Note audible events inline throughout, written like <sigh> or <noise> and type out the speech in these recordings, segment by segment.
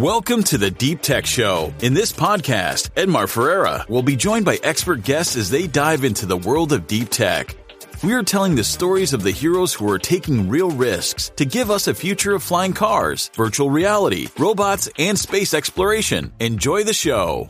Welcome to the Deep Tech Show. In this podcast, Edmar Ferreira will be joined by expert guests as they dive into the world of deep tech. We are telling the stories of the heroes who are taking real risks to give us a future of flying cars, virtual reality, robots, and space exploration. Enjoy the show.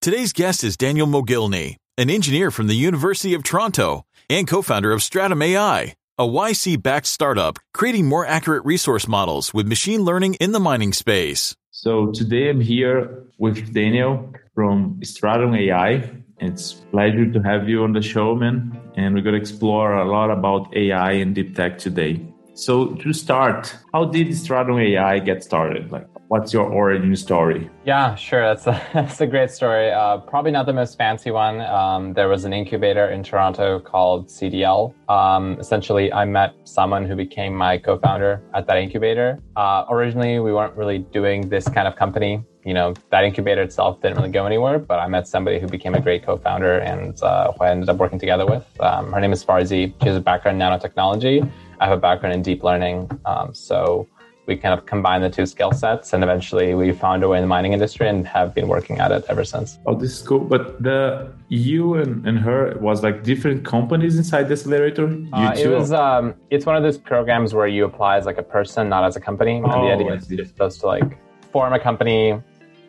Today's guest is Daniel Mogilny, an engineer from the University of Toronto and co-founder of Stratum AI a YC backed startup creating more accurate resource models with machine learning in the mining space. So today I'm here with Daniel from Stratum AI. It's a pleasure to have you on the show, man. And we're going to explore a lot about AI and deep tech today. So to start, how did Stratum AI get started? Like what's your origin story? Yeah, sure. That's a, <laughs> that's a great story. Uh, probably not the most fancy one. Um, there was an incubator in Toronto called CDL. Um, essentially, I met someone who became my co-founder at that incubator. Uh, originally, we weren't really doing this kind of company. You know, that incubator itself didn't really go anywhere, but I met somebody who became a great co-founder and uh, who I ended up working together with. Um, her name is Farzi. She has a background in nanotechnology. I have a background in deep learning. Um, so we kind of combined the two skill sets and eventually we found a way in the mining industry and have been working at it ever since. Oh, this is cool. But the you and, and her was like different companies inside the accelerator? Uh, it was um, it's one of those programs where you apply as like a person, not as a company. And oh, the idea is you're supposed to like form a company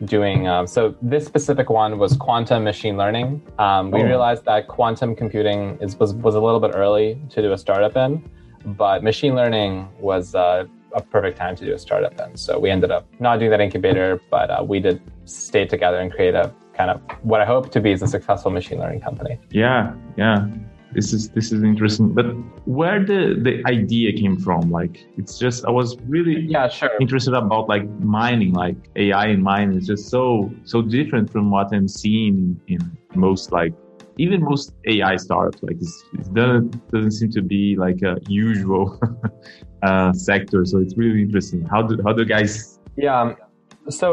doing um, so this specific one was quantum machine learning um, we oh. realized that quantum computing is was, was a little bit early to do a startup in but machine learning was uh, a perfect time to do a startup then. So we ended up not doing that incubator, but uh, we did stay together and create a kind of what I hope to be is a successful machine learning company. Yeah, yeah. This is this is interesting. But where the the idea came from? Like it's just I was really yeah sure interested about like mining, like AI in mining is just so so different from what I'm seeing in, in most like even most AI startups, like it doesn't, doesn't seem to be like a usual <laughs> uh, sector. So it's really interesting. How do how do guys? Yeah. Um, so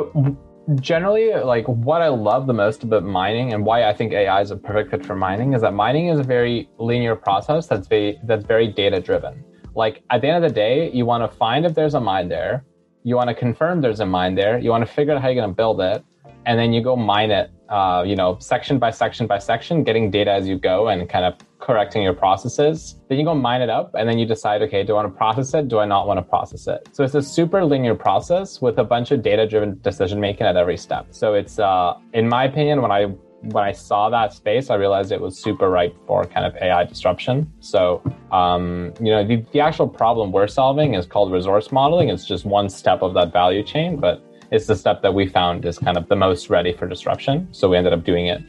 generally, like what I love the most about mining and why I think AI is a perfect fit for mining is that mining is a very linear process that's very that's very data driven. Like at the end of the day, you want to find if there's a mine there. You want to confirm there's a mine there. You want to figure out how you're going to build it, and then you go mine it uh, you know, section by section by section, getting data as you go and kind of correcting your processes. Then you go mine it up and then you decide, okay, do I want to process it? Do I not want to process it? So it's a super linear process with a bunch of data driven decision making at every step. So it's, uh, in my opinion, when I when I saw that space, I realized it was super ripe for kind of AI disruption. So, um, you know, the, the actual problem we're solving is called resource modeling. It's just one step of that value chain, but it's the step that we found is kind of the most ready for disruption. So we ended up doing it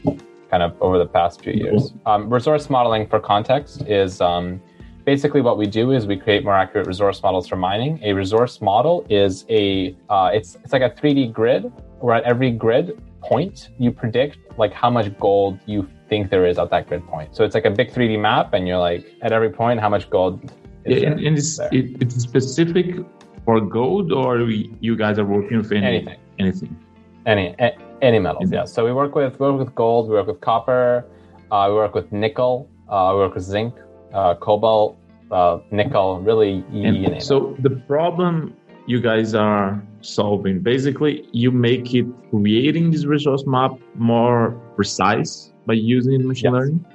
kind of over the past few years. Um, resource modeling, for context, is um, basically what we do is we create more accurate resource models for mining. A resource model is a uh, it's it's like a 3D grid where at every grid point you predict like how much gold you think there is at that grid point. So it's like a big 3D map, and you're like at every point how much gold. yeah, and, and it's, it, it's specific for gold, or you guys are working with any, anything? Anything. Any any metals, yeah. So we work with we work with gold, we work with copper, uh, we work with nickel, uh, we work with zinc, uh, cobalt, uh, nickel. Really, and so the problem you guys are solving basically you make it creating this resource map more precise by using machine yes. learning.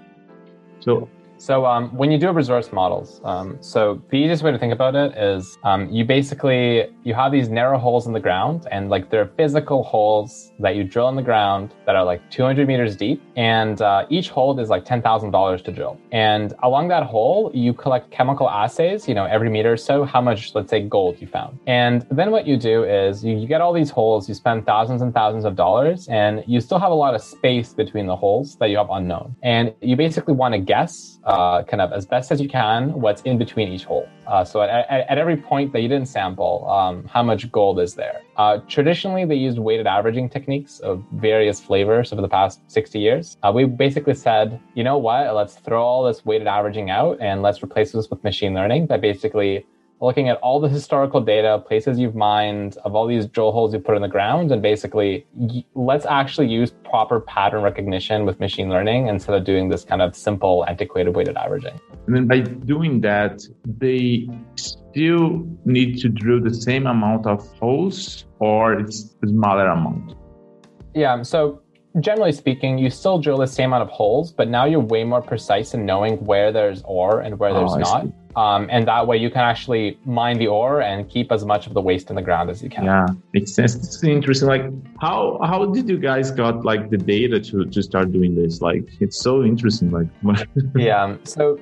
So so um, when you do resource models, um, so the easiest way to think about it is um, you basically you have these narrow holes in the ground, and like they're physical holes that you drill in the ground that are like 200 meters deep, and uh, each hole is like ten thousand dollars to drill. And along that hole, you collect chemical assays, you know, every meter or so, how much, let's say, gold you found. And then what you do is you, you get all these holes, you spend thousands and thousands of dollars, and you still have a lot of space between the holes that you have unknown. And you basically want to guess uh, kind of as best as you can what's in between each hole. Uh, so at, at, at, every point that you didn't sample, um, how much gold is there? Uh, traditionally, they used weighted averaging techniques of various flavors over the past 60 years. Uh, we basically said, you know what, let's throw all this weighted averaging out and let's replace this with machine learning that basically looking at all the historical data, places you've mined, of all these drill holes you put in the ground, and basically let's actually use proper pattern recognition with machine learning instead of doing this kind of simple antiquated weighted averaging. And then by doing that, they still need to drill the same amount of holes or it's a smaller amount? Yeah, so generally speaking, you still drill the same amount of holes, but now you're way more precise in knowing where there's ore and where there's oh, not. Um, and that way you can actually mine the ore and keep as much of the waste in the ground as you can. Yeah, makes sense. It's interesting. Like how how did you guys got like the data to to start doing this? Like it's so interesting. Like <laughs> yeah. So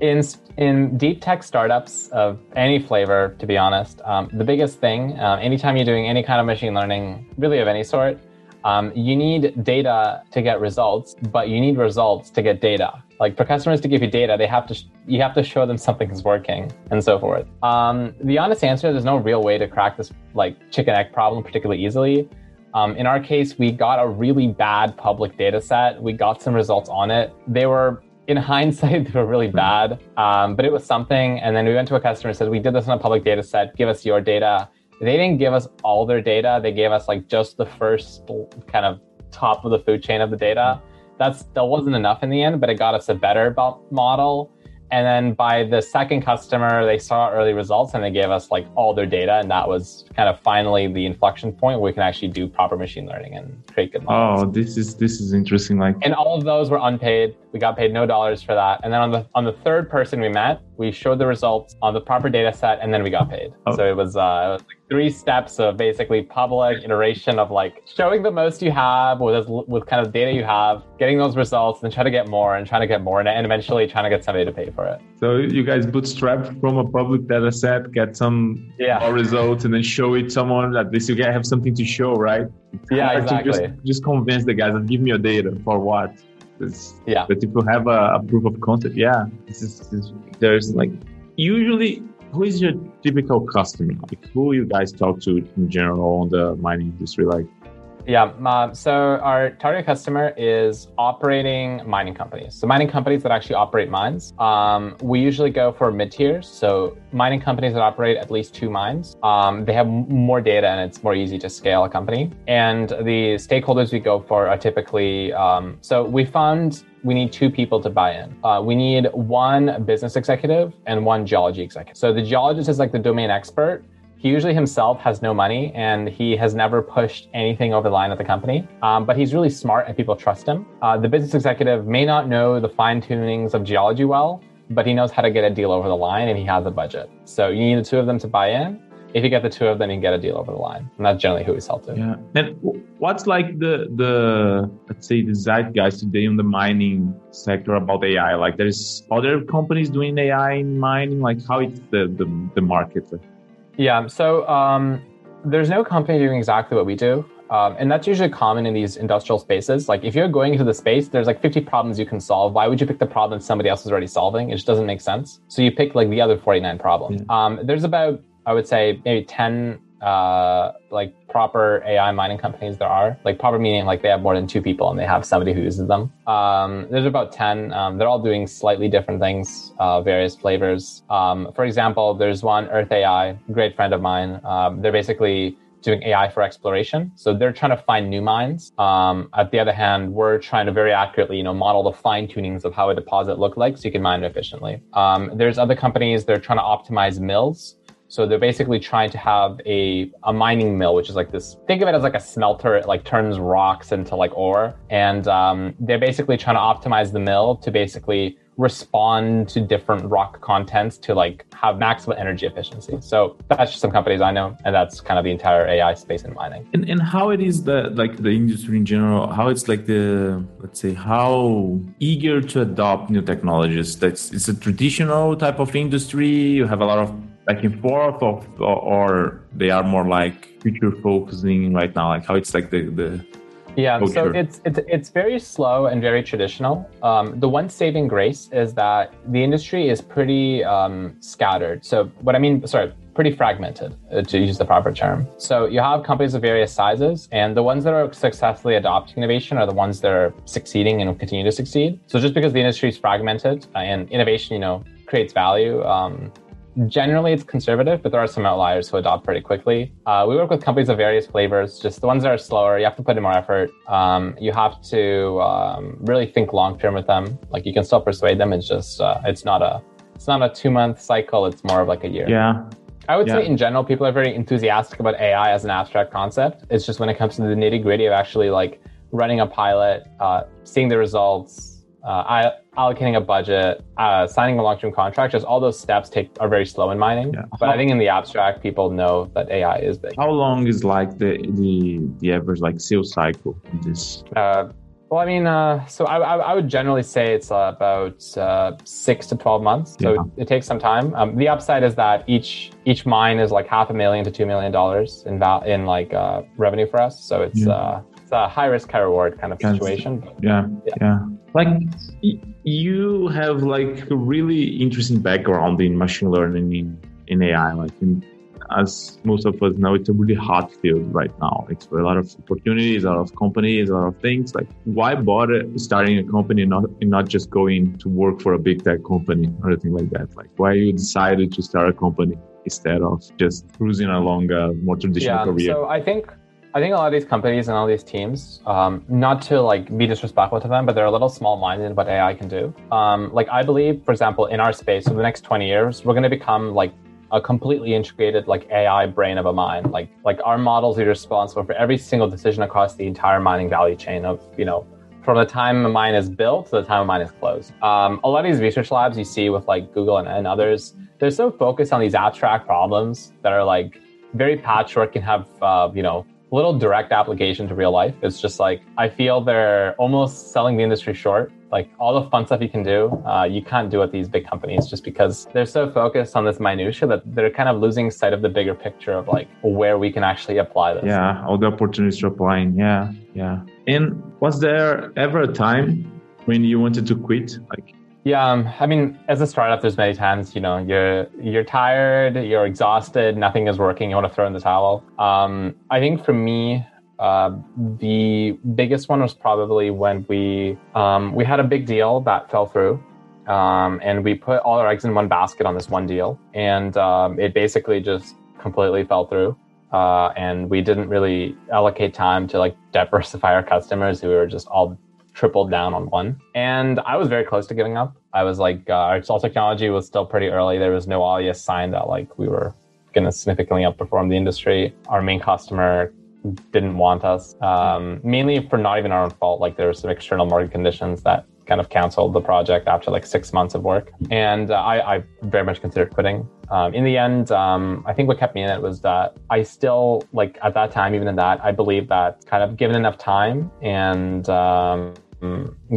in in deep tech startups of any flavor, to be honest, um, the biggest thing, uh, anytime you're doing any kind of machine learning, really of any sort, um, you need data to get results, but you need results to get data. Like for customers to give you data, they have to sh- you have to show them something is working and so forth. Um, the honest answer, is there's no real way to crack this like chicken egg problem particularly easily. Um, in our case, we got a really bad public data set. We got some results on it. They were in <laughs> hindsight, they were really bad, um, but it was something. And then we went to a customer and said, "We did this on a public data set. Give us your data." They didn't give us all their data. They gave us like just the first kind of top of the food chain of the data. That's that wasn't enough in the end, but it got us a better model. And then by the second customer, they saw early results and they gave us like all their data. And that was kind of finally the inflection point where we can actually do proper machine learning and create good models. Oh, this is this is interesting. Like and all of those were unpaid. We got paid no dollars for that. And then on the on the third person we met, we showed the results on the proper data set and then we got paid. Oh. So it was uh it was like three steps of basically public iteration of like showing the most you have with with kind of data you have, getting those results, and try to get more and trying to get more, and, and eventually trying to get somebody to pay for it. So you guys bootstrap from a public data set, get some yeah. results, and then show it someone. At least you get have something to show, right? Yeah, exactly. Just, just convince the guys and give me your data for what. It's, yeah. But if you have a, a proof of concept, yeah, this is, this, there's like usually who is your typical customer? Like who you guys talk to in general on the mining industry? Like yeah. Uh, so our target customer is operating mining companies. So mining companies that actually operate mines. Um, we usually go for mid tiers. So mining companies that operate at least two mines. Um, they have more data and it's more easy to scale a company. And the stakeholders we go for are typically um, so we fund we need two people to buy in. Uh, we need one business executive and one geology executive. So the geologist is like the domain expert he usually himself has no money and he has never pushed anything over the line at the company, um, but he's really smart and people trust him. Uh, the business executive may not know the fine tunings of geology well, but he knows how to get a deal over the line and he has a budget. So you need the two of them to buy in. If you get the two of them, you can get a deal over the line. And that's generally who we sell to. Yeah. And what's like the the let's say the zeitgeist today in the mining sector about AI? Like there's other companies doing AI in mining. Like how it's the the, the market? Yeah. So um, there's no company doing exactly what we do. Um, and that's usually common in these industrial spaces. Like if you're going into the space, there's like 50 problems you can solve. Why would you pick the problem somebody else is already solving? It just doesn't make sense. So you pick like the other 49 problems. Yeah. Um, there's about, I would say, maybe 10 uh, like proper AI mining companies there are. Like proper meaning like they have more than two people and they have somebody who uses them. Um, there's about 10. Um, they're all doing slightly different things, uh, various flavors. Um, for example, there's one Earth AI, great friend of mine. Um, they're basically doing AI for exploration. So they're trying to find new mines. Um, at the other hand, we're trying to very accurately, you know, model the fine tunings of how a deposit look like so you can mine efficiently. Um, there's other companies that are trying to optimize mills. So they're basically trying to have a, a mining mill, which is like this, think of it as like a smelter. It like turns rocks into like ore. And um, they're basically trying to optimize the mill to basically respond to different rock contents to like have maximum energy efficiency. So that's just some companies I know, and that's kind of the entire AI space in mining. And, and how it is the like the industry in general, how it's like the let's say how eager to adopt new technologies. That's it's a traditional type of industry. You have a lot of back and forth of or, or they are more like future focusing right now like how it's like the the yeah culture. so it's, it's it's very slow and very traditional. Um, the one saving grace is that the industry is pretty um, scattered. So what i mean sorry pretty fragmented uh, to use the proper term. So you have companies of various sizes and the ones that are successfully adopting innovation are the ones that are succeeding and will continue to succeed. So just because the industry is fragmented and innovation you know creates value um, generally it's conservative, but there are some outliers who adopt pretty quickly. Uh, we work with companies of various flavors. Just the ones that are slower, you have to put in more effort. Um, you have to um, really think long term with them. Like you can still persuade them. It's just uh, it's not a it's not a two month cycle. It's more of like a year. Yeah. I would Yeah. say in general, people are very enthusiastic about AI as an abstract concept. It's just when it comes to the nitty gritty of actually like running a pilot, uh, seeing the results, uh, I, allocating a budget, uh, signing a long term contract, just all those steps take are very slow in mining. Yeah. But I think in the abstract, people know that AI is big. How long is like the the the average like sales cycle in this? Uh, well, I mean, uh, so I, I, I would generally say it's uh, about uh, six to twelve months. So Yeah. it, it takes some time. Um, the upside is that each each mine is like half a million to two million dollars in val- in like uh, revenue for us. So it's Yeah. uh, it's a high risk, high reward kind of situation. Yeah, Yeah. yeah. Like you have like a really interesting background in machine learning in, in AI. Like in, as most of us know, it's a really hot field right now. It's a lot of opportunities, a lot of companies, a lot of things. Like why bother starting a company and not and not just going to work for a big tech company or anything like that? Like why you decided to start a company instead of just cruising along a more traditional Yeah. career? So I think I think a lot of these companies and all these teams, um, not to like be disrespectful to them, but they're a little small-minded in what AI can do. Um, like I believe, for example, in our space, over the next 20 years, we're going to become like a completely integrated like AI brain of a mine. Like like our models are responsible for every single decision across the entire mining value chain of you know from the time a mine is built to the time a mine is closed. Um, a lot of these research labs you see with like Google and, and others, they're so focused on these abstract problems that are like very patchwork and have uh, you know little direct application to real life. It's just like I feel they're almost selling the industry short. Like all the fun stuff you can do, uh, you can't do at these big companies just because they're so focused on this minutia that they're kind of losing sight of the bigger picture of like where we can actually apply this. Yeah, all the opportunities to applying. Yeah, yeah. And was there ever a time when you wanted to quit? Like, Yeah, um, I mean, as a startup, there's many times you know you're you're tired, you're exhausted, nothing is working, you want to throw in the towel. Um, I think for me, uh, the biggest one was probably when we um, we had a big deal that fell through, um, and we put all our eggs in one basket on this one deal, and um, it basically just completely fell through. Uh, and we didn't really allocate time to like diversify our customers who were just all tripled down on one. And I was very close to giving up. I was like, uh, our install technology was still pretty early. There was no obvious sign that like we were going to significantly outperform the industry. Our main customer didn't want us, um, mainly for not even our own fault. Like there were some external market conditions that kind of canceled the project after like six months of work. And uh, I, I very much considered quitting. Um, in the end, um, I think what kept me in it was that I still, like at that time, even in that, I believe that kind of given enough time and um,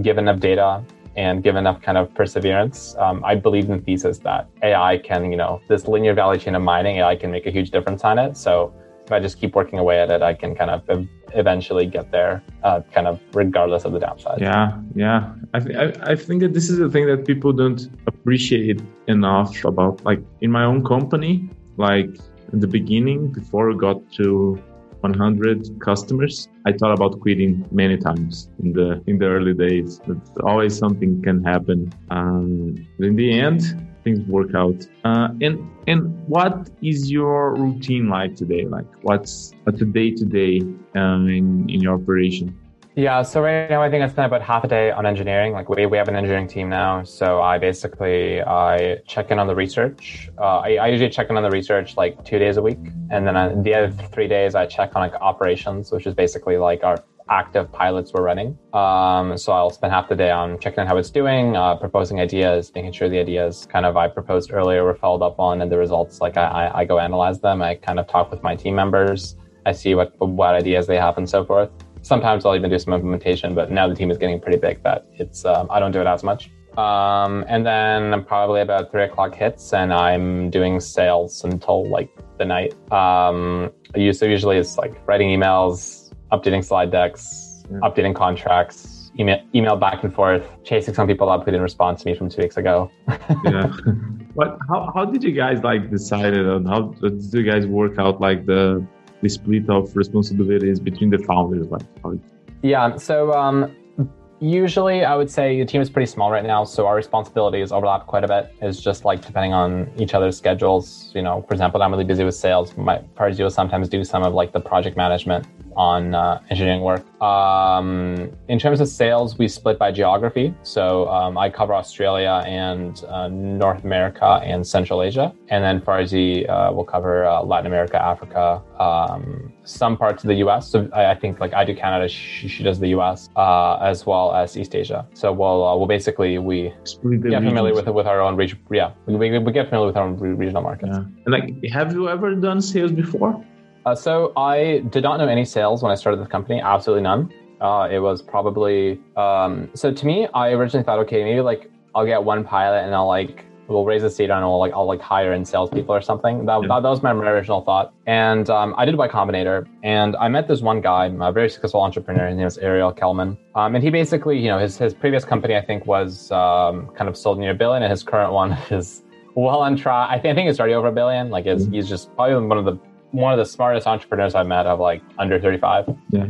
given enough data and given enough kind of perseverance, um, I believe in the thesis that AI can, you know, this linear value chain of mining, AI can make a huge difference on it. So if I just keep working away at it, I can kind of eventually get there, uh, kind of regardless of the downside. yeah, yeah. I, th- I I think that this is the thing that people don't appreciate enough about. Like in my own company, like in the beginning, before we got to 100 customers, I thought about quitting many times in the in the early days. But always something can happen. Um, in the end, things work out. Uh, and and what is your routine like today? Like what's a day to day in in your operation? Yeah, so right now I think I spend about half a day on engineering. Like we, we have an engineering team now, so I basically I check in on the research. Uh, I, I usually check in on the research like two days a week, and then on the other three days I check on like operations, which is basically like our active pilots we're running. Um, so I'll spend half the day on checking on how it's doing, uh, proposing ideas, making sure the ideas kind of I proposed earlier were followed up on, and the results like I, I, I go analyze them. I kind of talk with my team members. I see what what ideas they have and so forth sometimes I'll even do some implementation, but now the team is getting pretty big that it's um, I don't do it as much. Um, and then probably about three o'clock hits, and I'm doing sales until like the night. Um, so usually it's like writing emails, updating slide decks, updating contracts, email, email back and forth, chasing some people up who didn't respond to me from two weeks ago. <laughs> yeah. But how, how did you guys like decided on how did you guys work out like the the split of responsibilities between the founders? Like Yeah. So um, usually I would say the team is pretty small right now, so our responsibilities overlap quite a bit. It's just like depending on each other's schedules. You know, for example, I'm really busy with sales. My will sometimes do some of like the project management on uh, engineering work. Um, in terms of sales, we split by geography. So um, I cover Australia and uh, North America and Central Asia. And then Farzi uh, will cover uh, Latin America, Africa, um, some parts of the US. So I, I think like I do Canada, she, she does the US, uh, as well as East Asia. So we'll, uh, we'll basically, we get familiar with with our own region. Yeah, we, we, get familiar with our own regional markets. Yeah. And like, have you ever done sales before? Uh, so I did not know any sales when I started the company. Absolutely none. Uh, it was probably um, so to me. I originally thought, okay, maybe like I'll get one pilot and I'll like we'll raise a seed and I'll like I'll like hire in salespeople or something. That, yeah. that, that, was my original thought. And um, I did Y Combinator, and I met this one guy, a very successful entrepreneur. His name is Ariel Kelman, um, and he basically, you know, his his previous company I think was um, kind of sold near a billion, and his current one <laughs> is well on track. I think I think it's already over a billion. Like, mm-hmm. he's just probably one of the one of the smartest entrepreneurs I've met of like under 35. Yeah.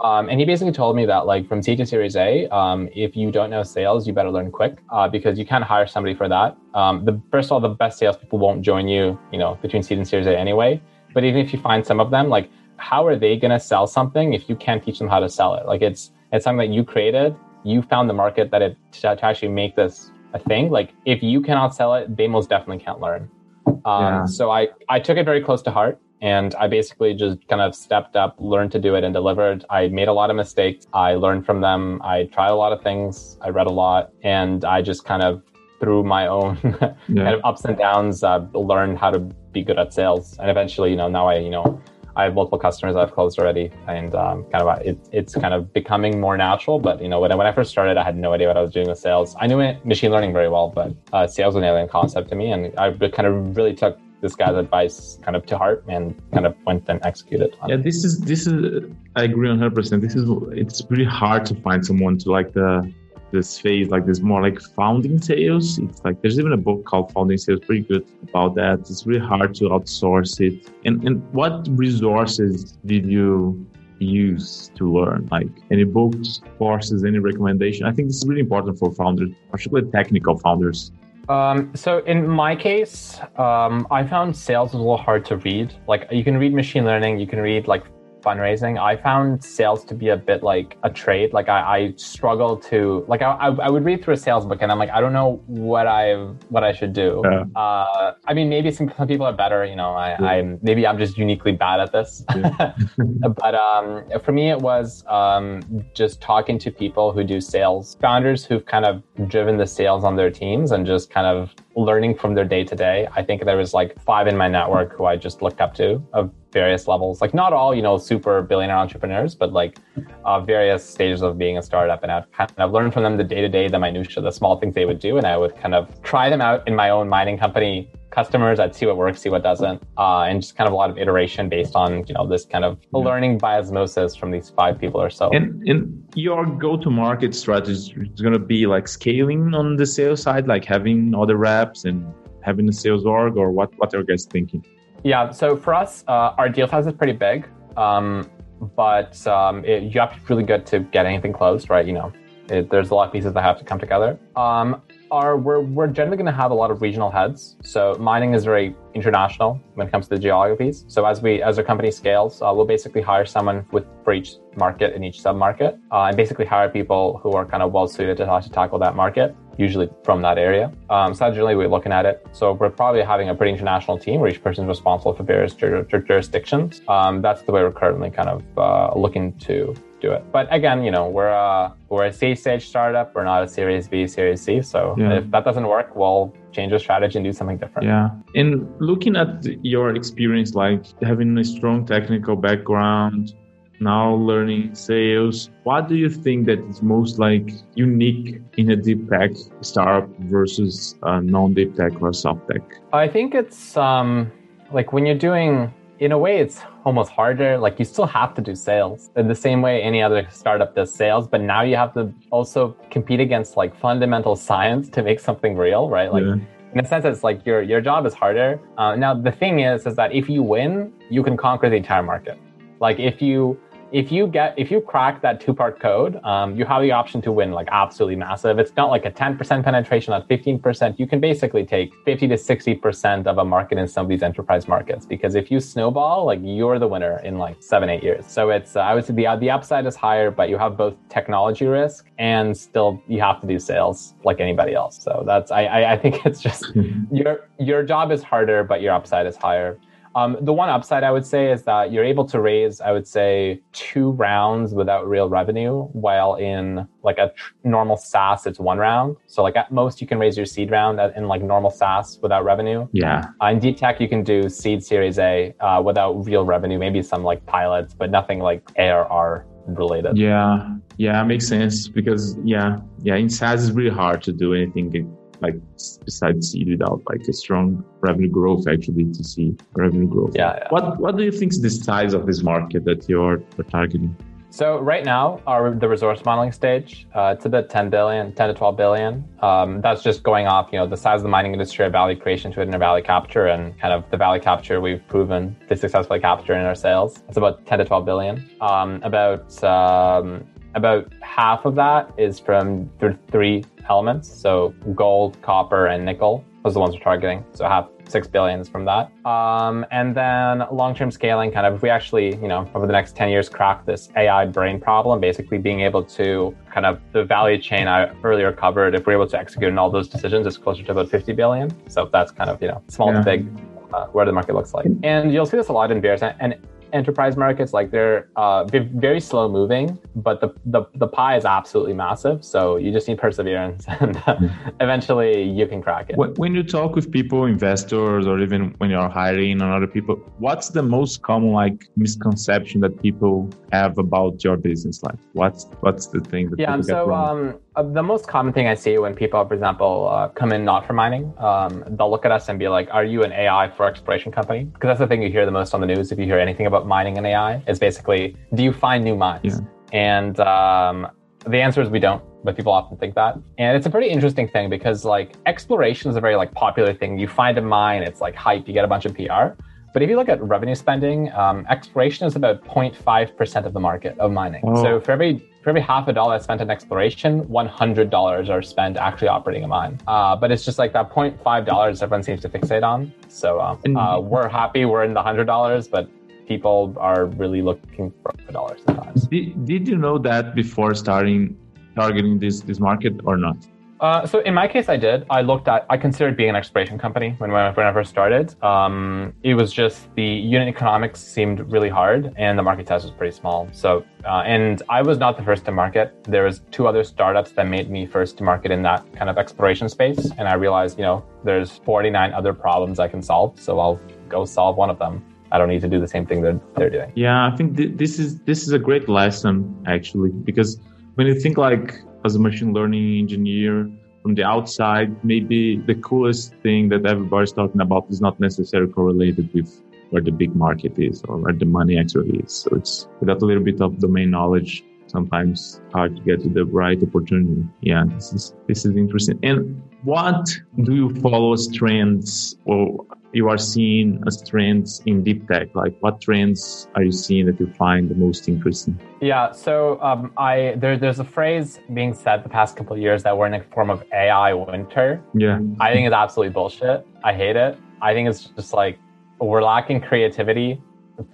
Um, and he basically told me that like from seed to Series A, um, if you don't know sales, you better learn quick uh, because you can't hire somebody for that. Um, the first of all, the best salespeople won't join you, you know, between seed and Series A anyway. But even if you find some of them, like how are they going to sell something if you can't teach them how to sell it? Like it's it's something that you created, you found the market that it to, to actually make this a thing. Like if you cannot sell it, they most definitely can't learn. Um, yeah. So I I took it very close to heart. And I basically just kind of stepped up, learned to do it, and delivered. I made a lot of mistakes. I learned from them. I tried a lot of things. I read a lot. And I just kind of, through my own <laughs> yeah. kind of ups and downs, uh, learned how to be good at sales. And eventually, you know, now I, you know, I have multiple customers I've closed already, and um, kind of uh, it, it's kind of becoming more natural. But you know, when I, when I first started, I had no idea what I was doing with sales. I knew machine learning very well, but uh, sales was an alien concept to me, and I kind of really took this guy's advice kind of to heart and kind of went and executed. yeah, this is this is I agree on hundred percent. This is it's pretty hard to find someone to like the this phase like this more like founding sales. It's like there's even a book called Founding Sales, pretty good about that. It's really hard to outsource it. And and what resources did you use to learn? Like any books, courses, any recommendation? I think this is really important for founders, particularly technical founders. Um, so in my case, um, I found sales was a little hard to read. Like you can read machine learning, you can read like fundraising, I found sales to be a bit like a trade. Like I, I struggle to like I, I would read through a sales book and I'm like I don't know what I what I should do. Yeah. Uh, I mean maybe some, some people are better. You know I, yeah. I'm maybe I'm just uniquely bad at this. Yeah. <laughs> <laughs> but um, for me it was um, just talking to people who do sales, founders who've kind of driven the sales on their teams and just kind of learning from their day to day. I think there was like five in my network who I just looked up to of various levels. Like not all, you know, super billionaire entrepreneurs, but like uh, various stages of being a startup. And I've kind of learned from them the day to day, the minutia, the small things they would do, and I would kind of try them out in my own mining company customers. I'd see what works, see what doesn't, uh, and just kind of a lot of iteration based on you know this kind of yeah. learning by osmosis from these five people or so. And and your go-to-market strategy is going to be like scaling on the sales side, like having other reps and having a sales org, or what? What are you guys thinking? Yeah. So for us, uh, our deal size is pretty big, um, but um, it, you have to be really good to get anything closed, right? You know, it, there's a lot of pieces that have to come together. Um, are we're, we're generally going to have a lot of regional heads. So mining is very international when it comes to the geographies. So as we as our company scales, uh, we'll basically hire someone with for each market in each sub market, uh, and basically hire people who are kind of well suited to to tackle that market usually from that area. Um, so generally we're looking at it. So we're probably having a pretty international team where each person is responsible for various jur- jur- jurisdictions. Um, that's the way we're currently kind of uh, looking to do it. But again, you know, we're a we're a C stage startup. We're not a Series B, Series C. So yeah. if that doesn't work, we'll change our strategy and do something different. Yeah. And looking at your experience, like having a strong technical background, now learning sales. What do you think that is most like unique in a deep tech startup versus a non-deep tech or soft tech? I think it's um, like when you're doing, in a way, it's almost harder. Like you still have to do sales in the same way any other startup does sales, but now you have to also compete against like fundamental science to make something real, right? Like. Yeah in a sense it's like your your job is harder uh, now the thing is is that if you win you can conquer the entire market like if you if you get if you crack that two part code, um, you have the option to win like absolutely massive. It's not like a 10% penetration, not 15%. You can basically take 50 to 60% of a market in some of these enterprise markets because if you snowball, like you're the winner in like seven eight years. So it's uh, I would say the the upside is higher, but you have both technology risk and still you have to do sales like anybody else. So that's I I, I think it's just <laughs> your your job is harder, but your upside is higher. Um, the one upside I would say is that you're able to raise, I would say, two rounds without real revenue, while in like a tr- normal SaaS, it's one round. So like at most, you can raise your seed round in like normal SaaS without revenue. Yeah. Uh, in deep tech, you can do seed Series A uh, without real revenue, maybe some like pilots, but nothing like ARR related. Yeah. Yeah, makes sense because yeah, yeah, in SaaS it's really hard to do anything like besides seed without like a strong revenue growth actually to see revenue growth. Yeah, yeah. What what do you think is the size of this market that you're targeting? So right now, our the resource modeling stage, uh, it's about 10 billion, 10 to 12 billion. Um, that's just going off, you know, the size of the mining industry, our value creation to it, and our value capture, and kind of the value capture we've proven to successfully capture in our sales. It's about 10 to 12 billion. Um, about um, about half of that is from th- three elements. So gold, copper, and nickel. Those are the ones we're targeting. So half six billions from that. Um, and then long-term scaling, kind of, if we actually, you know, over the next 10 years, crack this AI brain problem, basically being able to kind of the value chain I earlier covered, if we're able to execute on all those decisions, it's closer to about 50 billion. So that's kind of, you know, small yeah. to big, uh, where the market looks like. And you'll see this a lot in bears. And enterprise markets like they're uh, very slow moving but the, the the pie is absolutely massive. So you just need perseverance <laughs> and uh, eventually you can crack it. When you talk with people investors or even when you're hiring on other people what's the most common like misconception that people have about your business? Like what's what's the thing that yeah so um, uh, the most common thing I see when people, for example, uh, come in not for mining, um, they'll look at us and be like, "Are you an AI for exploration company?" Because that's the thing you hear the most on the news. If you hear anything about mining and AI, is basically, "Do you find new mines?" Yeah. And um, the answer is we don't, but people often think that. And it's a pretty interesting thing because like exploration is a very like popular thing. You find a mine, it's like hype, you get a bunch of PR. But if you look at revenue spending, um, exploration is about 0.5% of the market of mining. Oh. So for every for every half a dollar spent on exploration, $100 are spent actually operating a mine. Uh, but it's just like that $0.5 everyone seems to fixate on. So um, uh, we're happy we're in the $100, but people are really looking for a dollar sometimes. Did, did you know that before starting targeting this, this market or not? Uh, so in my case, I did. I looked at. I considered being an exploration company when when I first started. Um, it was just the unit economics seemed really hard, and the market size was pretty small. So, uh, and I was not the first to market. There was two other startups that made me first to market in that kind of exploration space, and I realized, you know, there's 49 other problems I can solve, so I'll go solve one of them. I don't need to do the same thing that they're doing. Yeah, I think th- this is this is a great lesson actually because when you think like as a machine learning engineer from the outside, maybe the coolest thing that everybody's talking about is not necessarily correlated with where the big market is or where the money actually is. So it's without a little bit of domain knowledge, sometimes hard to get to the right opportunity. Yeah, this is this is interesting. And what do you follow as trends or you are seeing as trends in deep tech? Like what trends are you seeing that you find the most interesting? Yeah, so um, I there, there's a phrase being said the past couple of years that we're in a form of AI winter. Yeah, I think it's absolutely bullshit. I hate it. I think it's just like we're lacking creativity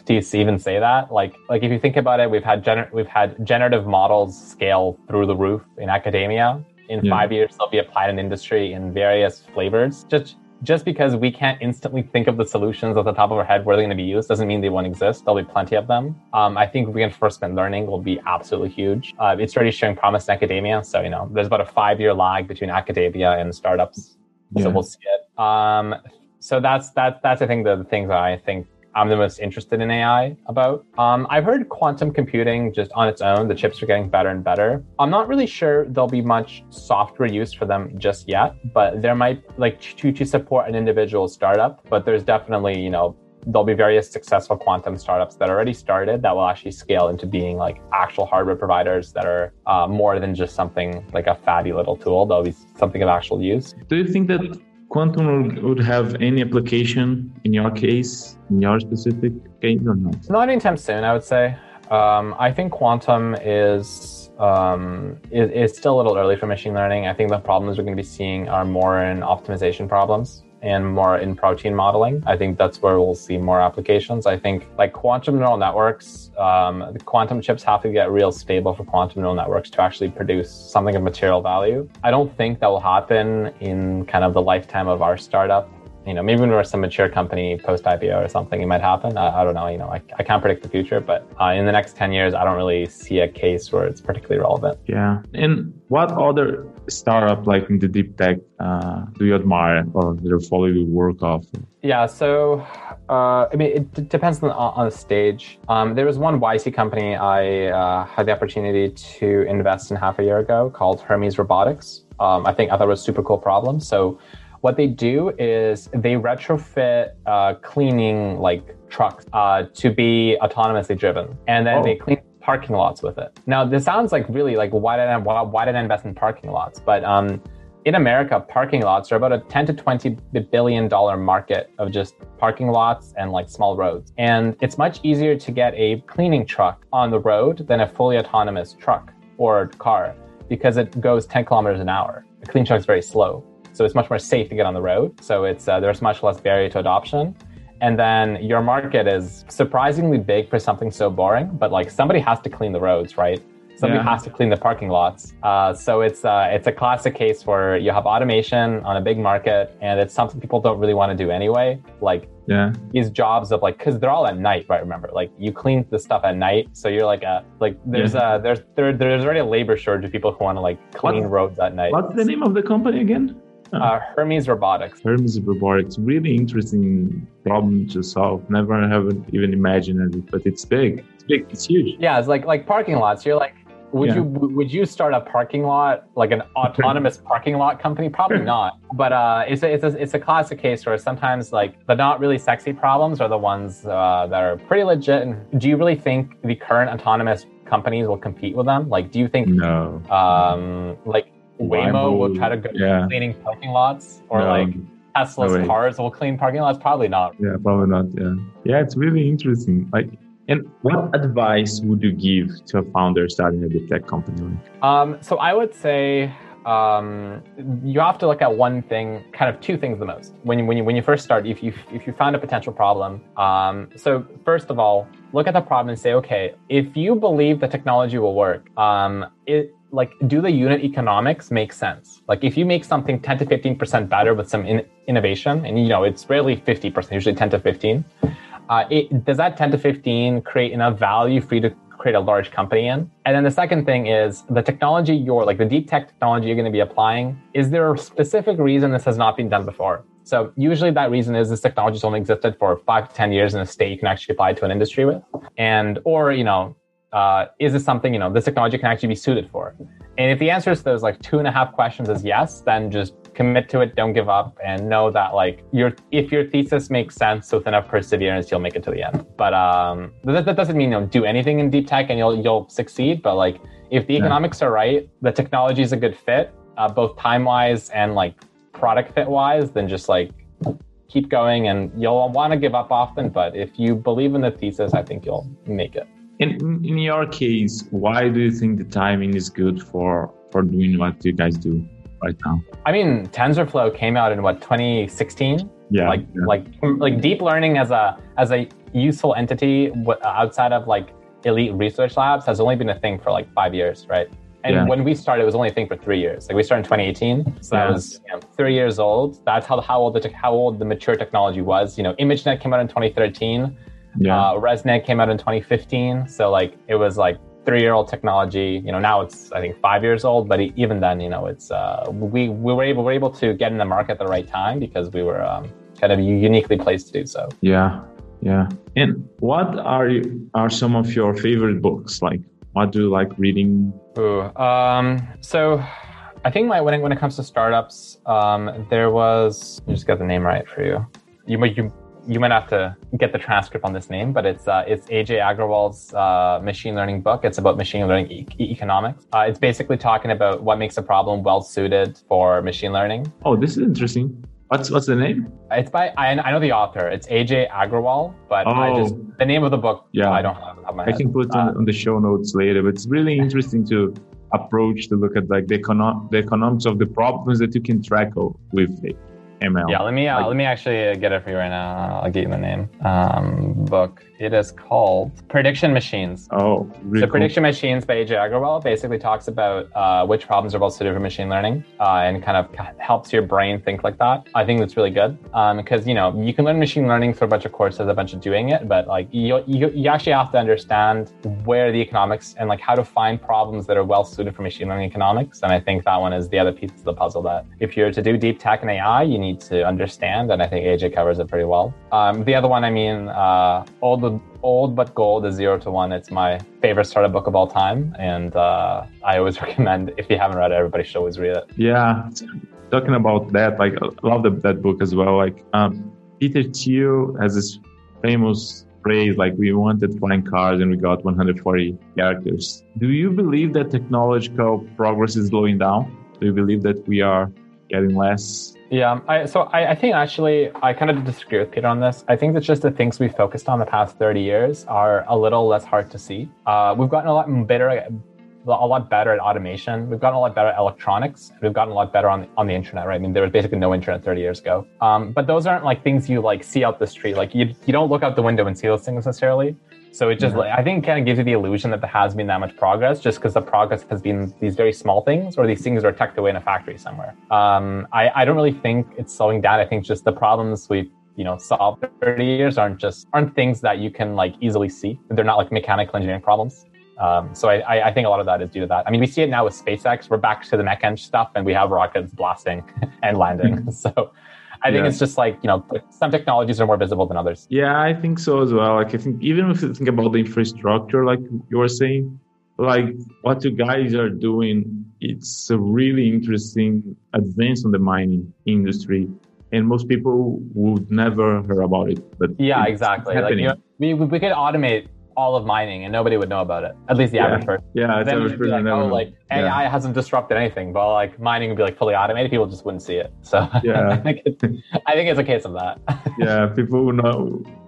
to even say that. Like like if you think about it, we've had gener- we've had generative models scale through the roof in academia. In yeah. five years, they'll be applied in industry in various flavors. Just just because we can't instantly think of the solutions at the top of our head where they're going to be used doesn't mean they won't exist. There'll be plenty of them. Um, I think reinforcement learning will be absolutely huge. Uh, it's already showing promise in academia. So, you know, there's about a five year lag between academia and startups. Yeah. So we'll see it. Um, so that's, that's, that's, I think, the, the things that I think I'm the most interested in AI about. Um, I've heard quantum computing just on its own, the chips are getting better and better. I'm not really sure there'll be much software use for them just yet, but there might like to, to support an individual startup, but there's definitely, you know, there'll be various successful quantum startups that already started that will actually scale into being like actual hardware providers that are uh, more than just something like a fatty little tool. There'll be something of actual use. Do you think that quantum would have any application in your case, in your specific case or not? Not anytime soon, I would say. Um, I think quantum is, um, is is still a little early for machine learning. I think the problems we're going to be seeing are more in optimization problems and more in protein modeling. I think that's where we'll see more applications. I think like quantum neural networks, um, the quantum chips have to get real stable for quantum neural networks to actually produce something of material value. I don't think that will happen in kind of the lifetime of our startup you know, maybe when we're some mature company post IPO or something, it might happen. I, I don't know. You know, I, I can't predict the future, but uh, in the next 10 years, I don't really see a case where it's particularly relevant. Yeah. And what other startup like in the deep tech uh, do you admire or you follow your work of? Yeah. So, uh, I mean, it d- depends on, on the stage. Um, there was one YC company I uh, had the opportunity to invest in half a year ago called Hermes Robotics. Um, I think I thought it was a super cool problem. So what they do is they retrofit uh, cleaning like trucks uh, to be autonomously driven, and then oh. they clean parking lots with it. Now, this sounds like really like why did I why, why did I invest in parking lots? But um, in America, parking lots are about a 10 to 20 billion dollar market of just parking lots and like small roads. And it's much easier to get a cleaning truck on the road than a fully autonomous truck or car because it goes 10 kilometers an hour. A clean truck is very slow. So it's much more safe to get on the road. So it's uh, there's much less barrier to adoption. And then your market is surprisingly big for something so boring, but like somebody has to clean the roads, right? Somebody yeah. has to clean the parking lots. Uh, so it's uh, it's a classic case where you have automation on a big market, and it's something people don't really want to do anyway. Like yeah. these jobs of like, because they're all at night, right? Remember, like you clean the stuff at night, so you're like a like there's yeah. a there's there, there's already a labor shortage of people who want to like clean what, roads at night. What's the name of the company again? Uh, Hermes Robotics. Hermes Robotics, really interesting problem to solve. Never have even imagined it, but it's big. It's big. It's huge. Yeah, it's like like parking lots. You're like, would yeah. you would you start a parking lot like an <laughs> autonomous parking lot company? Probably <laughs> not. But uh, it's a, it's a it's a classic case where sometimes like the not really sexy problems are the ones uh, that are pretty legit. And do you really think the current autonomous companies will compete with them? Like, do you think no? Um, like Waymo will try to go yeah. cleaning parking lots, or no, like Tesla's no cars will clean parking lots. Probably not. Yeah, probably not. Yeah, yeah, it's really interesting. Like, and what advice would you give to a founder starting a tech company? Um, so I would say um, you have to look at one thing, kind of two things the most when you, when you when you first start. If you if you found a potential problem, um, so first of all, look at the problem and say, okay, if you believe the technology will work, um, it like do the unit economics make sense? Like if you make something 10 to 15% better with some in- innovation and you know it's rarely 50% usually 10 to 15 uh, it, does that 10 to 15 create enough value for you to create a large company in? And then the second thing is the technology you're like the deep tech technology you're going to be applying is there a specific reason this has not been done before? So usually that reason is this technology has only existed for five to 10 years in a state you can actually apply to an industry with. And, or, you know, uh, is this something you know this technology can actually be suited for? And if the answer to those like two and a half questions is yes, then just commit to it, don't give up, and know that like your if your thesis makes sense with enough perseverance, you'll make it to the end. But um, that, that doesn't mean you know do anything in deep tech and you'll you'll succeed. But like if the economics are right, the technology is a good fit, uh, both time wise and like product fit wise, then just like keep going and you'll want to give up often. But if you believe in the thesis, I think you'll make it. In, in your case, why do you think the timing is good for, for doing what you guys do right now? I mean, TensorFlow came out in what 2016. Yeah, like yeah. like like deep learning as a as a useful entity outside of like elite research labs has only been a thing for like five years, right? And yeah. when we started, it was only a thing for three years. Like we started in 2018, so yeah. that was you know, three years old. That's how how old the how old the mature technology was. You know, ImageNet came out in 2013. Yeah. Uh, ResNet came out in 2015, so like it was like three-year-old technology. You know, now it's I think five years old, but even then, you know, it's uh, we we were able we were able to get in the market at the right time because we were um, kind of uniquely placed to do so. Yeah, yeah. And what are you, are some of your favorite books? Like, what do you like reading? Ooh, um, so. I think my when it, when it comes to startups, um, there was I just got the name right for you. You you you might have to get the transcript on this name, but it's uh, it's Ajay Agrawal's uh, machine learning book. It's about machine learning e- economics. Uh, it's basically talking about what makes a problem well suited for machine learning. Oh, this is interesting. What's what's the name? It's by I, I know the author. It's Ajay Agrawal, but oh. I just the name of the book. Yeah, I don't have. I can put uh, on, on the show notes later. But it's really <laughs> interesting to approach to look at like the, econo- the economics of the problems that you can tackle with Yeah, let me uh, like, let me actually get it for you right now. I'll get you the name. Um, book. It is called Prediction Machines. Oh, really so cool. Prediction Machines by Ajay Agrawal basically talks about uh, which problems are most suited for machine learning uh, and kind of helps your brain think like that. I think that's really good because um, you know you can learn machine learning through a bunch of courses, a bunch of doing it, but like you, you you actually have to understand where the economics and like how to find problems that are well suited for machine learning economics. And I think that one is the other piece of the puzzle that if you're to do deep tech and AI, you need to understand, and I think Ajay covers it pretty well. Um, the other one, I mean, uh, all the Old But Gold is Zero to One. It's my favorite startup book of all time. And uh, I always <laughs> recommend, if you haven't read it, everybody should always read it. Yeah. Talking about that, like, I love the, that book as well. Like, um, Peter Thiel has this famous phrase, like, we wanted flying cars and we got 140 characters. Do you believe that technological progress is slowing down? Do you believe that we are getting less yeah, I, so I, I, think actually I kind of disagree with Peter on this. I think that just the things we focused on the past 30 years are a little less hard to see. Uh, we've gotten a lot better, a lot better at automation. We've gotten a lot better at electronics. We've gotten a lot better on on the internet, right? I mean, there was basically no internet 30 years ago. Um, but those aren't like things you like see out the street. Like you, you don't look out the window and see those things necessarily. So it just, yeah. I think, kind of gives you the illusion that there has been that much progress, just because the progress has been these very small things, or these things are tucked away in a factory somewhere. Um, I, I don't really think it's slowing down. I think just the problems we've you know solved 30 years aren't just aren't things that you can like easily see. They're not like mechanical engineering problems. Um, so I, I, think a lot of that is due to that. I mean, we see it now with SpaceX. We're back to the mech eng stuff, and we have rockets blasting <laughs> and landing. <laughs> so I think yeah. it's just like, you know, some technologies are more visible than others. Yeah, I think so as well. Like, I think even if you think about the infrastructure, like you were saying, like what you guys are doing, it's a really interesting advance on the mining industry. And most people would never hear about it. But yeah, exactly. Like, you know, we, we could automate all of mining and nobody would know about it. At least the yeah. average person. Yeah, it's average person. Like, oh, like AI yeah. hasn't disrupted anything, but like mining would be like fully automated. People just wouldn't see it. So <laughs> yeah, I think it's, I think it's a case of that. <laughs> yeah, people will not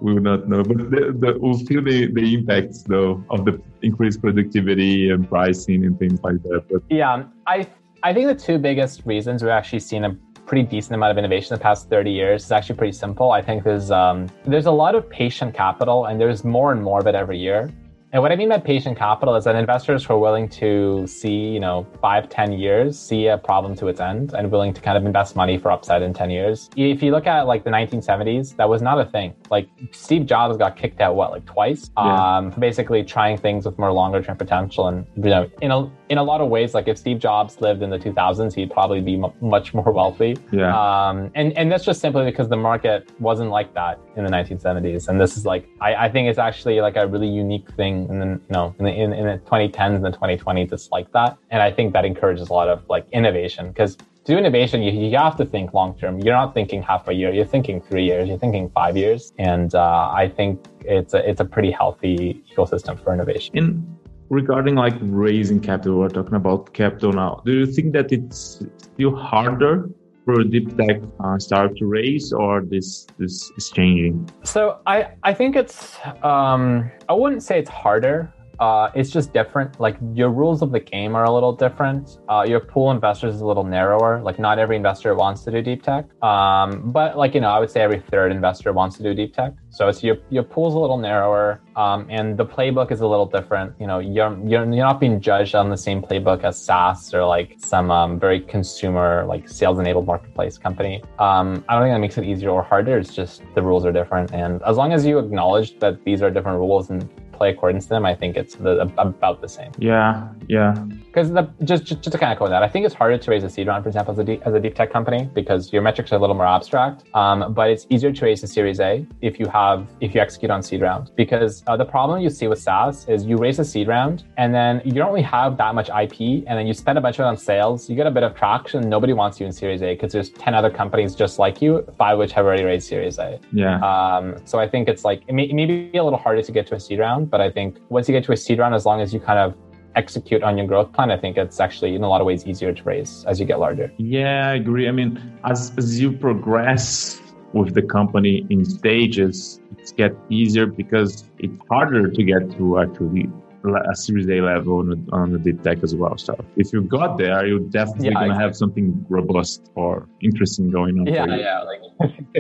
will not know, but the, the, will feel the the impacts though of the increased productivity and pricing and things like that. But yeah, I I think the two biggest reasons we're actually seeing a pretty decent amount of innovation in the past 30 years. It's actually pretty simple. I think there's um, there's a lot of patient capital, and there's more and more of it every year. And what I mean by patient capital is that investors who are willing to see, you know, five, ten years, see a problem to its end and willing to kind of invest money for upside in 10 years. If you look at like the 1970s, that was not a thing. Like Steve Jobs got kicked out, what, like twice? Yeah. Um, basically trying things with more longer term potential. And, you know, in a, in a lot of ways, like if Steve Jobs lived in the 2000s, he'd probably be m- much more wealthy. Yeah. Um, and, and that's just simply because the market wasn't like that in the 1970s. And this is like, I, I think it's actually like a really unique thing and then you know in the in, in the 2010s and the 2020s it's like that. And i think that encourages a lot of like innovation. Because to do innovation you, you have to think long term. You're not thinking half a year. You're thinking three years. You're thinking five years. And uh, i think it's a, it's a pretty healthy ecosystem for innovation. In regarding like raising capital we're talking about capital now. Do you think that it's still harder for deep tech uh, to raise, or this this is changing? So I I think it's um, I wouldn't say it's harder. Uh, it's just different. Like your rules of the game are a little different. Uh, your pool investors is a little narrower. Like not every investor wants to do deep tech. Um, but like you know, I would say every third investor wants to do deep tech. So it's your your pool's a little narrower, um, and the playbook is a little different. You know, you're you're you're not being judged on the same playbook as SaaS or like some um, very consumer like sales enabled marketplace company. Um, I don't think that makes it easier or harder. It's just the rules are different, and as long as you acknowledge that these are different rules and play according to them, I think it's the, about the same. Yeah, yeah. Because just, just, just to kind of quote that, I think it's harder to raise a seed round, for example, as a, deep, as a deep tech company because your metrics are a little more abstract. Um, but it's easier to raise a Series A if you have if you execute on seed round. Because uh, the problem you see with SaaS is you raise a seed round and then you don't really have that much IP, and then you spend a bunch of it on sales. You get a bit of traction. Nobody wants you in Series A because there's ten other companies just like you, five which have already raised Series A. Yeah. Um, so I think it's like it may, it may be a little harder to get to a seed round but I think once you get to a seed round, as long as you kind of execute on your growth plan, I think it's actually in a lot of ways easier to raise as you get larger. Yeah, I agree. I mean, as, as you progress with the company in stages, it's get easier because it's harder to get to actually a Series A level on, on the deep tech as well. So if you got there, you're definitely yeah, going to have something robust or interesting going on. Yeah, yeah. Like,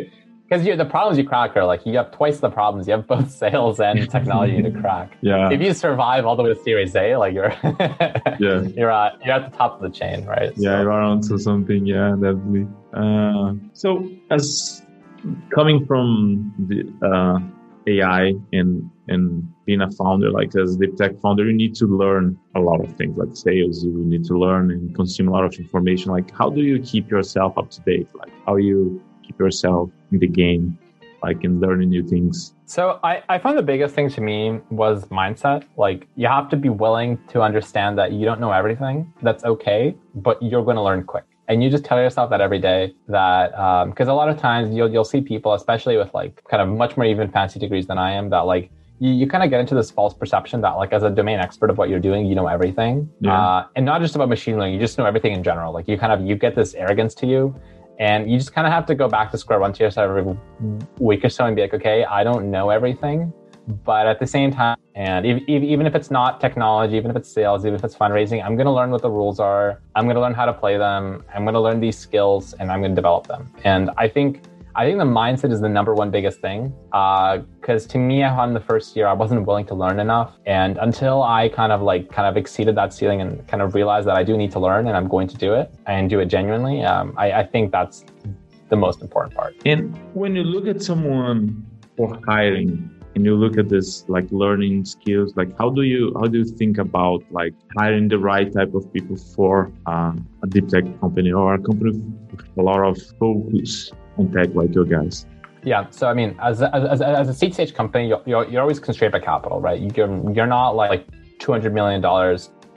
<laughs> because the problems you crack are like you have twice the problems. You have both <laughs> sales and technology to crack. Yeah. If you survive all the way to Series A, like you're <laughs> yeah <laughs> you're at you're at the top of the chain, right? Yeah, so. you're onto something. Yeah, definitely. Uh, so as coming from the uh, AI and and being a founder, like as deep tech founder, you need to learn a lot of things, like sales. You need to learn and consume a lot of information. Like, how do you keep yourself up to date? Like, how you keep yourself in the game, like in learning new things? So I, I found the biggest thing to me was mindset. Like you have to be willing to understand that you don't know everything. That's okay, but you're going to learn quick. And you just tell yourself that every day that because um, a lot of times you'll you'll see people, especially with like kind of much more even fancy degrees than I am, that like you, you kind of get into this false perception that like as a domain expert of what you're doing, you know everything. Yeah. Uh, and not just about machine learning, you just know everything in general. Like you kind of you get this arrogance to you and you just kind of have to go back to square one to yourself every week or so and be like, okay, I don't know everything. But at the same time, and even if it's not technology, even if it's sales, even if it's fundraising, I'm going to learn what the rules are. I'm going to learn how to play them. I'm going to learn these skills and I'm going to develop them. And I think I think the mindset is the number one biggest thing. Because uh, to me, on the first year, I wasn't willing to learn enough, and until I kind of like kind of exceeded that ceiling and kind of realized that I do need to learn and I'm going to do it and do it genuinely, um, I, I think that's the most important part. And when you look at someone for hiring, and you look at this like learning skills like how do you how do you think about like hiring the right type of people for um, a deep tech company or a company with a lot of focus like your guys? Yeah, so I mean, as a, as, as a seed stage company, you're, you're, you're always constrained by capital, right? You're, you're not like, like $200 million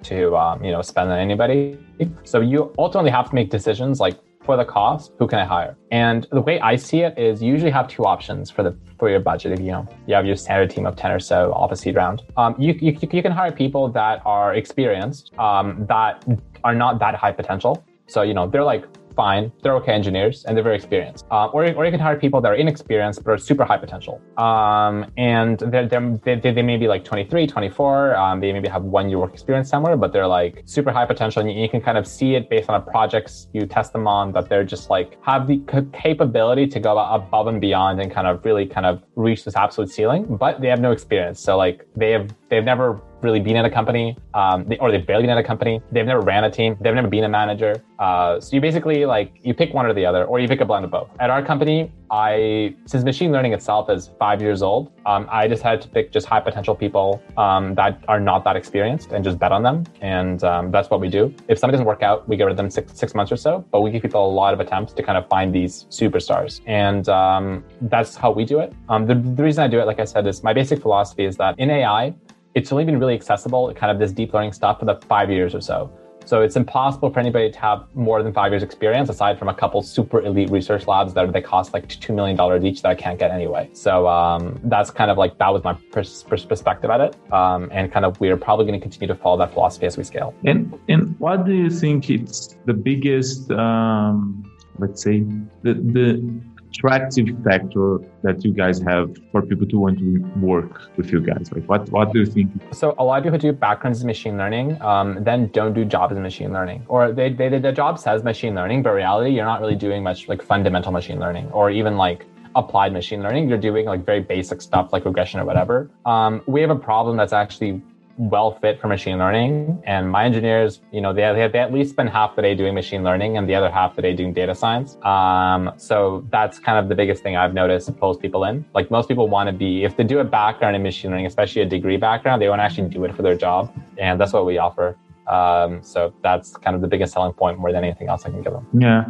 to um, you know spend on anybody. So you ultimately have to make decisions like for the cost, who can I hire? And the way I see it is you usually have two options for the for your budget. If you know you have your standard team of ten or so off a seed round, um, you, you you can hire people that are experienced, um, that are not that high potential. So you know they're like fine. They're okay engineers and they're very experienced. Um, or, or you can hire people that are inexperienced but are super high potential. Um, and they're, they're, they, they may be like 23, 24. Um, they maybe have one year work experience somewhere, but they're like super high potential. And you, you, can kind of see it based on the projects you test them on that they're just like have the capability to go above and beyond and kind of really kind of reach this absolute ceiling, but they have no experience. So like they have, they've never really been in a company, um, they, or they've barely been in a company. They've never ran a team. They've never been a manager. Uh, so you basically like you pick one or the other, or you pick a blend of both. At our company, I since machine learning itself is five years old, um, I decided to pick just high potential people um, that are not that experienced and just bet on them, and um, that's what we do. If something doesn't work out, we get rid of them six six months or so, but we give people a lot of attempts to kind of find these superstars, and um, that's how we do it. Um, the, the reason I do it, like I said, is my basic philosophy is that in AI, it's only been really accessible, kind of this deep learning stuff, for the five years or so. So it's impossible for anybody to have more than five years experience, aside from a couple super elite research labs that they cost like two million dollars each that I can't get anyway. So um, that's kind of like that was my pers- perspective at it, um, and kind of we're probably going to continue to follow that philosophy as we scale. And and what do you think it's the biggest, um, let's say, the the attractive factor that you guys have for people to want to work with you guys? Like, what what do you think? So a lot of people do backgrounds in machine learning, um, then don't do jobs in machine learning, or they, they the job says machine learning, but reality you're not really doing much like fundamental machine learning, or even like applied machine learning. You're doing like very basic stuff like regression or whatever. Um, we have a problem that's actually well fit for machine learning. And my engineers, you know, they, they, they at least spend half the day doing machine learning and the other half the day doing data science. Um, so that's kind of the biggest thing I've noticed pulls people in. Like most people want to be, if they do a background in machine learning, especially a degree background, they want to actually do it for their job. And that's what we offer. Um, so that's kind of the biggest selling point more than anything else I can give them. Yeah.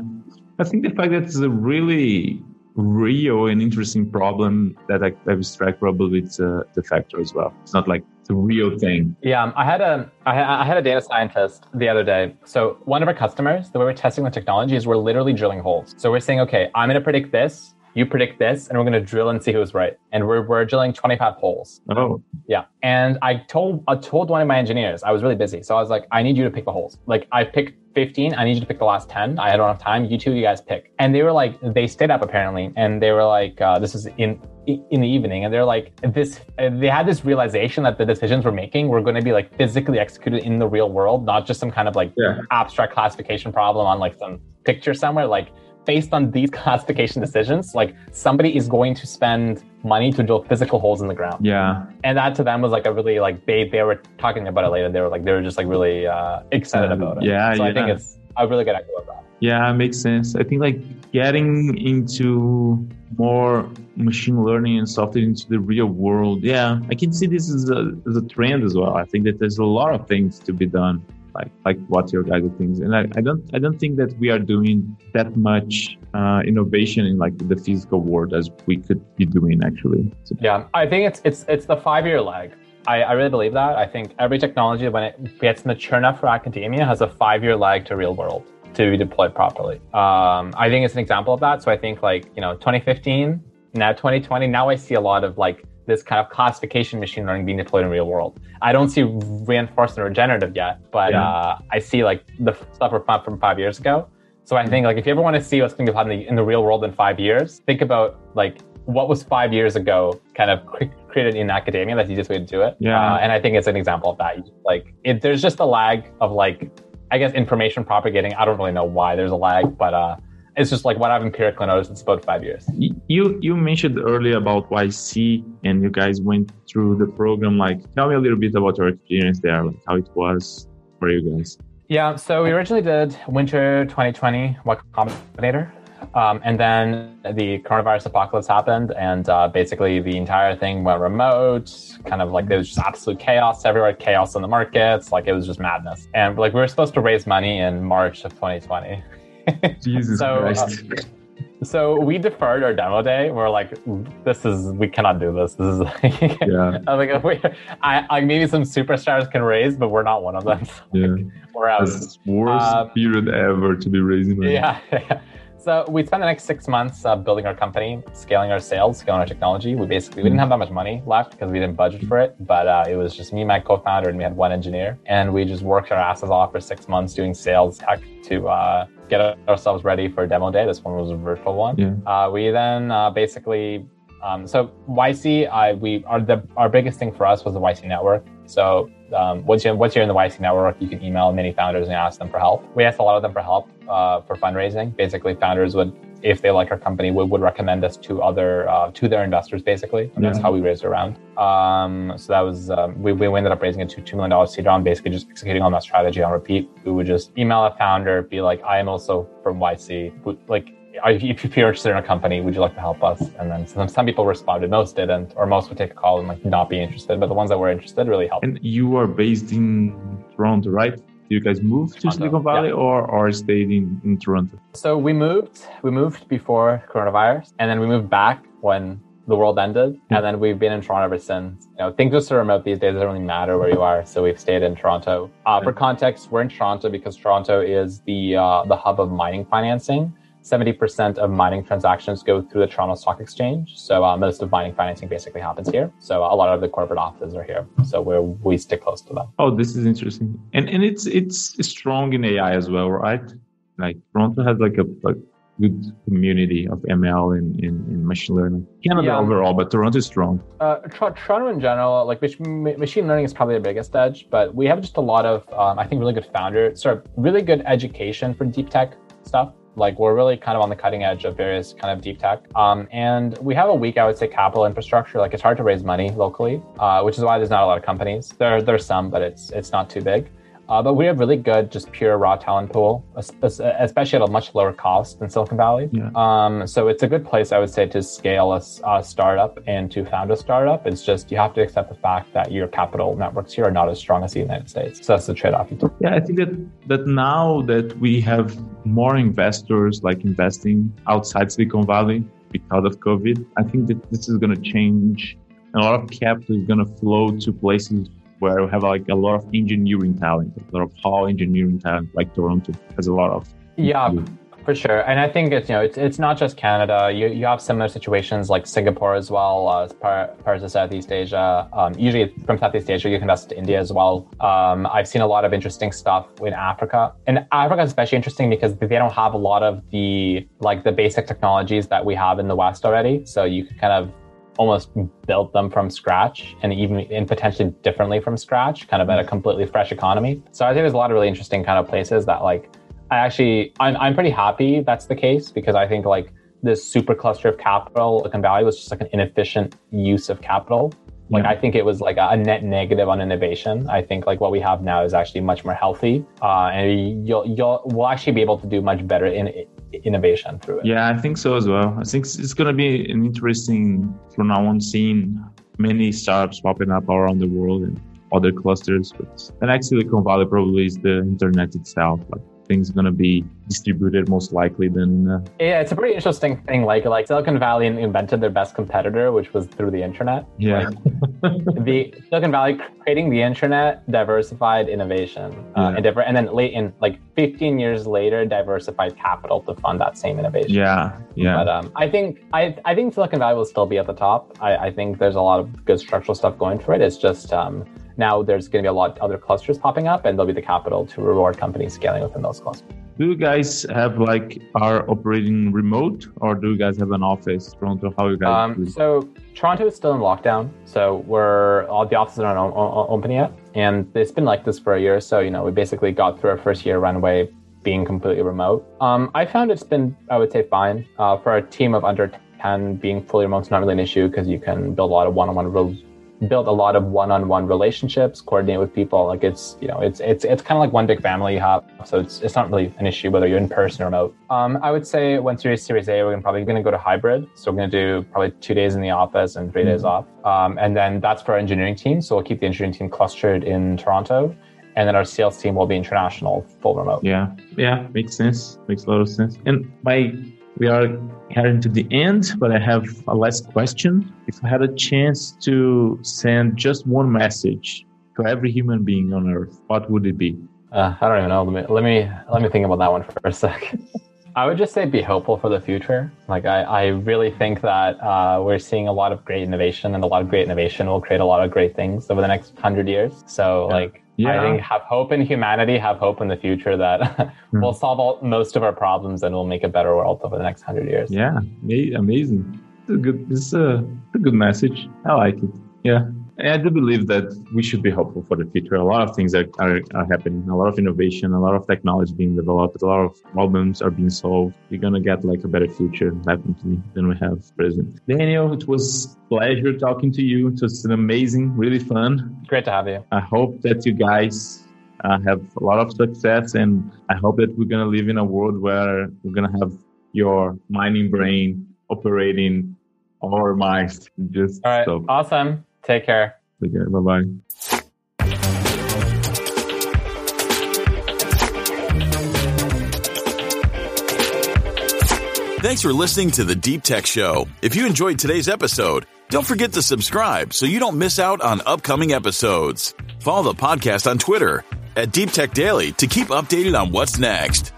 I think the fact that it's a really real and interesting problem that I, abstract probably it's uh, the factor as well. It's not like it's a real thing. Yeah, um, I had a I had a data scientist the other day. So one of our customers, the way we're testing the technology is we're literally drilling holes. So we're saying, okay, I'm going to predict this. you predict this, and we're going to drill and see who's right. And we're, we're drilling 25 holes. Oh, Yeah. And I told I told one of my engineers, I was really busy. So I was like, I need you to pick the holes. Like I picked 15. I need you to pick the last 10. I don't have time. You two, you guys pick. And they were like, they stayed up apparently. And they were like, uh, this is in in the evening. And they're like, this, they had this realization that the decisions we're making were going to be like physically executed in the real world, not just some kind of like Yeah. abstract classification problem on like some picture somewhere. Like based on these <laughs> classification decisions, like somebody is going to spend money to drill physical holes in the ground yeah. and that to them was like a really like they they were talking about it later. They were like they were just like really uh, excited Uh, about it. yeah, so I think it's a really good echo of that. Yeah, it makes sense. I think like getting into more machine learning and software into the real world. Yeah, I can see this as a, as a trend as well. I think that there's a lot of things to be done, like like what your guys things. And I, I don't I don't think that we are doing that much uh, innovation in like the physical world as we could be doing actually. Yeah, I think it's it's it's the five year lag. I, I really believe that. I think every technology when it gets mature enough for academia has a five year lag to real world to be deployed properly. Um, I think it's an example of that. So I think like you know 2015, now 2020, now I see a lot of like this kind of classification machine learning being deployed in real world. I don't see reinforcement or regenerative yet, but Yeah. uh, I see like the stuff from from five years ago. So I think like if you ever want to see what's going to happen in the, real world in five years, think about like what was five years ago kind of cre- created in academia. That's the easiest way to do it. Yeah. Uh, and I think it's an example of that. Like it, there's just a lag of like I guess information propagating. I don't really know why there's a lag, but uh, it's just like what I've empirically noticed. It's about five years. You you mentioned earlier about YC and you guys went through the program. Like, tell me a little bit about your experience there, like how it was for you guys. Yeah, so we originally did winter 2020 Y Combinator. Um, and then the coronavirus apocalypse happened, and uh, basically the entire thing went remote. Kind of like there was just absolute chaos everywhere, chaos in the markets. Like it was just madness. And like we were supposed to raise money in March of 2020. <laughs> <laughs> Jesus So, Christ. So we deferred our demo day. We're like, this is we cannot do this. This is <laughs> yeah, I'm like, we, I, I maybe some superstars can raise, but we're not one of them. <laughs> So yeah. we're out. That's worst Um, period ever to be raising money. Yeah. so we spent the next six months uh, building our company, scaling our sales, scaling our technology. We basically we didn't have that much money left because we didn't budget for it, but uh, it was just me, my co-founder, and we had one engineer, and we just worked our asses off for six months doing sales tech to uh, get ourselves ready for a demo day. This one was a virtual one. Yeah. Uh, we then uh, basically. Um, so YC, I, we our the our biggest thing for us was the YC network. So um, once you're once you're in the YC network, you can email many founders and ask them for help. We asked a lot of them for help uh, for fundraising. Basically, founders would, if they like our company, would, would recommend us to other uh, to their investors. Basically, and that's how we raised around. Um, so that was um, we, we ended up raising a two two million dollars seed round, basically just executing on that strategy on repeat. We would just email a founder, be like, I am also from YC, like. If you're interested in a company, would you like to help us? And then some, some people responded, most didn't, or most would take a call and like not be interested. But the ones that were interested really helped. And you are based in Toronto, right? You guys move to Silicon Valley yeah. or, or stayed in, in Toronto? So we moved. We moved before coronavirus, and then we moved back when the world ended, and then we've been in Toronto ever since. You know, things are so remote these days; it doesn't really matter where you are. So we've stayed in Toronto. Uh, for context, we're in Toronto because Toronto is the uh, the hub of mining financing. Seventy percent of mining transactions go through the Toronto Stock Exchange. So uh, most of mining financing basically happens here. So a lot of the corporate offices are here. So we we stick close to them. Oh, this is interesting. And and it's it's strong in AI as well, right? Like Toronto has like a, a good community of ML and in, in machine learning. Canada Yeah. overall, but Toronto is strong. Uh, Tor- Toronto in general, like mach- machine learning is probably the biggest edge, but we have just a lot of, um, I think, really good founder, sort of really good education for deep tech stuff. Like we're really kind of on the cutting edge of various kind of deep tech, um, and we have a weak, I would say, capital infrastructure. Like it's hard to raise money locally, uh, which is why there's not a lot of companies. There, there's some, but it's it's not too big. Uh, but we have really good, just pure raw talent pool, es- es- especially at a much lower cost than Silicon Valley. Yeah. Um, so it's a good place, I would say, to scale a startup and to found a startup. It's just you have to accept the fact that your capital networks here are not as strong as the United States. So that's the trade-off. Yeah, I think that that now that we have more investors like investing outside Silicon Valley because of COVID, I think that this is going to change. A lot of capital is going to flow to places where we have like a lot of engineering talent, a lot of high engineering talent, like Toronto has a lot of. Yeah, For sure, and I think it's you know it's, it's not just Canada. You you have similar situations like Singapore as well uh, parts of Southeast Asia. Um, usually from Southeast Asia, you can invest to India as well. Um, I've seen a lot of interesting stuff in Africa, and Africa is especially interesting because they don't have a lot of the like the basic technologies that we have in the West already. So you can kind of almost built them from scratch and even and potentially differently from scratch, kind of at a completely fresh economy. So I think there's a lot of really interesting kind of places that like I actually I'm I'm pretty happy that's the case because I think like this super cluster of capital, Silicon Valley was just like an inefficient use of capital. Like yeah. I think it was like a net negative on innovation. I think like what we have now is actually much more healthy, uh, and you'll you'll we'll actually be able to do much better in innovation through it. Yeah, I think so as well. I think it's going to be an interesting from now on seeing many startups popping up around the world and other clusters. But the next Silicon Valley probably is the internet itself. Like things going to be distributed most likely than uh... yeah it's a pretty interesting thing like like silicon valley invented their best competitor which was through the internet. Yeah. Like, <laughs> the silicon valley creating the internet diversified innovation uh, yeah. and, diver- and then late in like 15 years later diversified capital to fund that same innovation. Yeah yeah. But um, i think I, I think silicon valley will still be at the top. I, I think there's a lot of good structural stuff going for it. It's just um, now there's going to be a lot of other clusters popping up, and there'll be the capital to reward companies scaling within those clusters. Do you guys have like are operating remote, or do you guys have an office? Toronto, how you guys? Um, so Toronto is still in lockdown, so we're all the offices are not open yet, and it's been like this for a year. So you know, we basically got through our first year runway being completely remote. Um, I found it's been, I would say, fine uh, for a team of under 10 being fully remote is not really an issue because you can build a lot of one-on-one build a lot of one-on-one relationships, coordinate with people. Like it's, you know, it's it's it's kind of like one big family you. So it's it's not really an issue whether you're in person or remote. Um, I would say once you're Series A, we're probably going to go to hybrid. So we're going to do probably two days in the office and 3 mm-hmm. days off. Um, and then that's for our engineering team. So we'll keep the engineering team clustered in Toronto. And then our sales team will be international, full remote. Yeah, yeah, makes sense. Makes a lot of sense. And my we are heading to the end, but I have a last question. If I had a chance to send just one message to every human being on Earth, what would it be? Uh, I don't even know. Let me let me let me think about that one for a sec. <laughs> I would just say be hopeful for the future. Like I, I really think that uh, we're seeing a lot of great innovation, and a lot of great innovation will create a lot of great things over the next hundred years. So yeah. like yeah. I think have hope in humanity, have hope in the future that mm. <laughs> we'll solve all, most of our problems and we'll make a better world over the next hundred years. Yeah, amazing. It's a good, it's a, it's a good message. I like it. Yeah. I do believe that we should be hopeful for the future. A lot of things are, are, are, happening, a lot of innovation, a lot of technology being developed, a lot of problems are being solved. We're going to get like a better future, definitely, than we have present. Daniel, it was pleasure talking to you. It was an amazing, really fun. Great to have you. I hope that you guys uh, have a lot of success and I hope that we're going to live in a world where we're going to have your mining brain operating our minds. Just All right. So. Awesome. Take care. Take care. Bye bye. Thanks for listening to the Deep Tech Show. If you enjoyed today's episode, don't forget to subscribe so you don't miss out on upcoming episodes. Follow the podcast on Twitter at Deep Tech Daily to keep updated on what's next.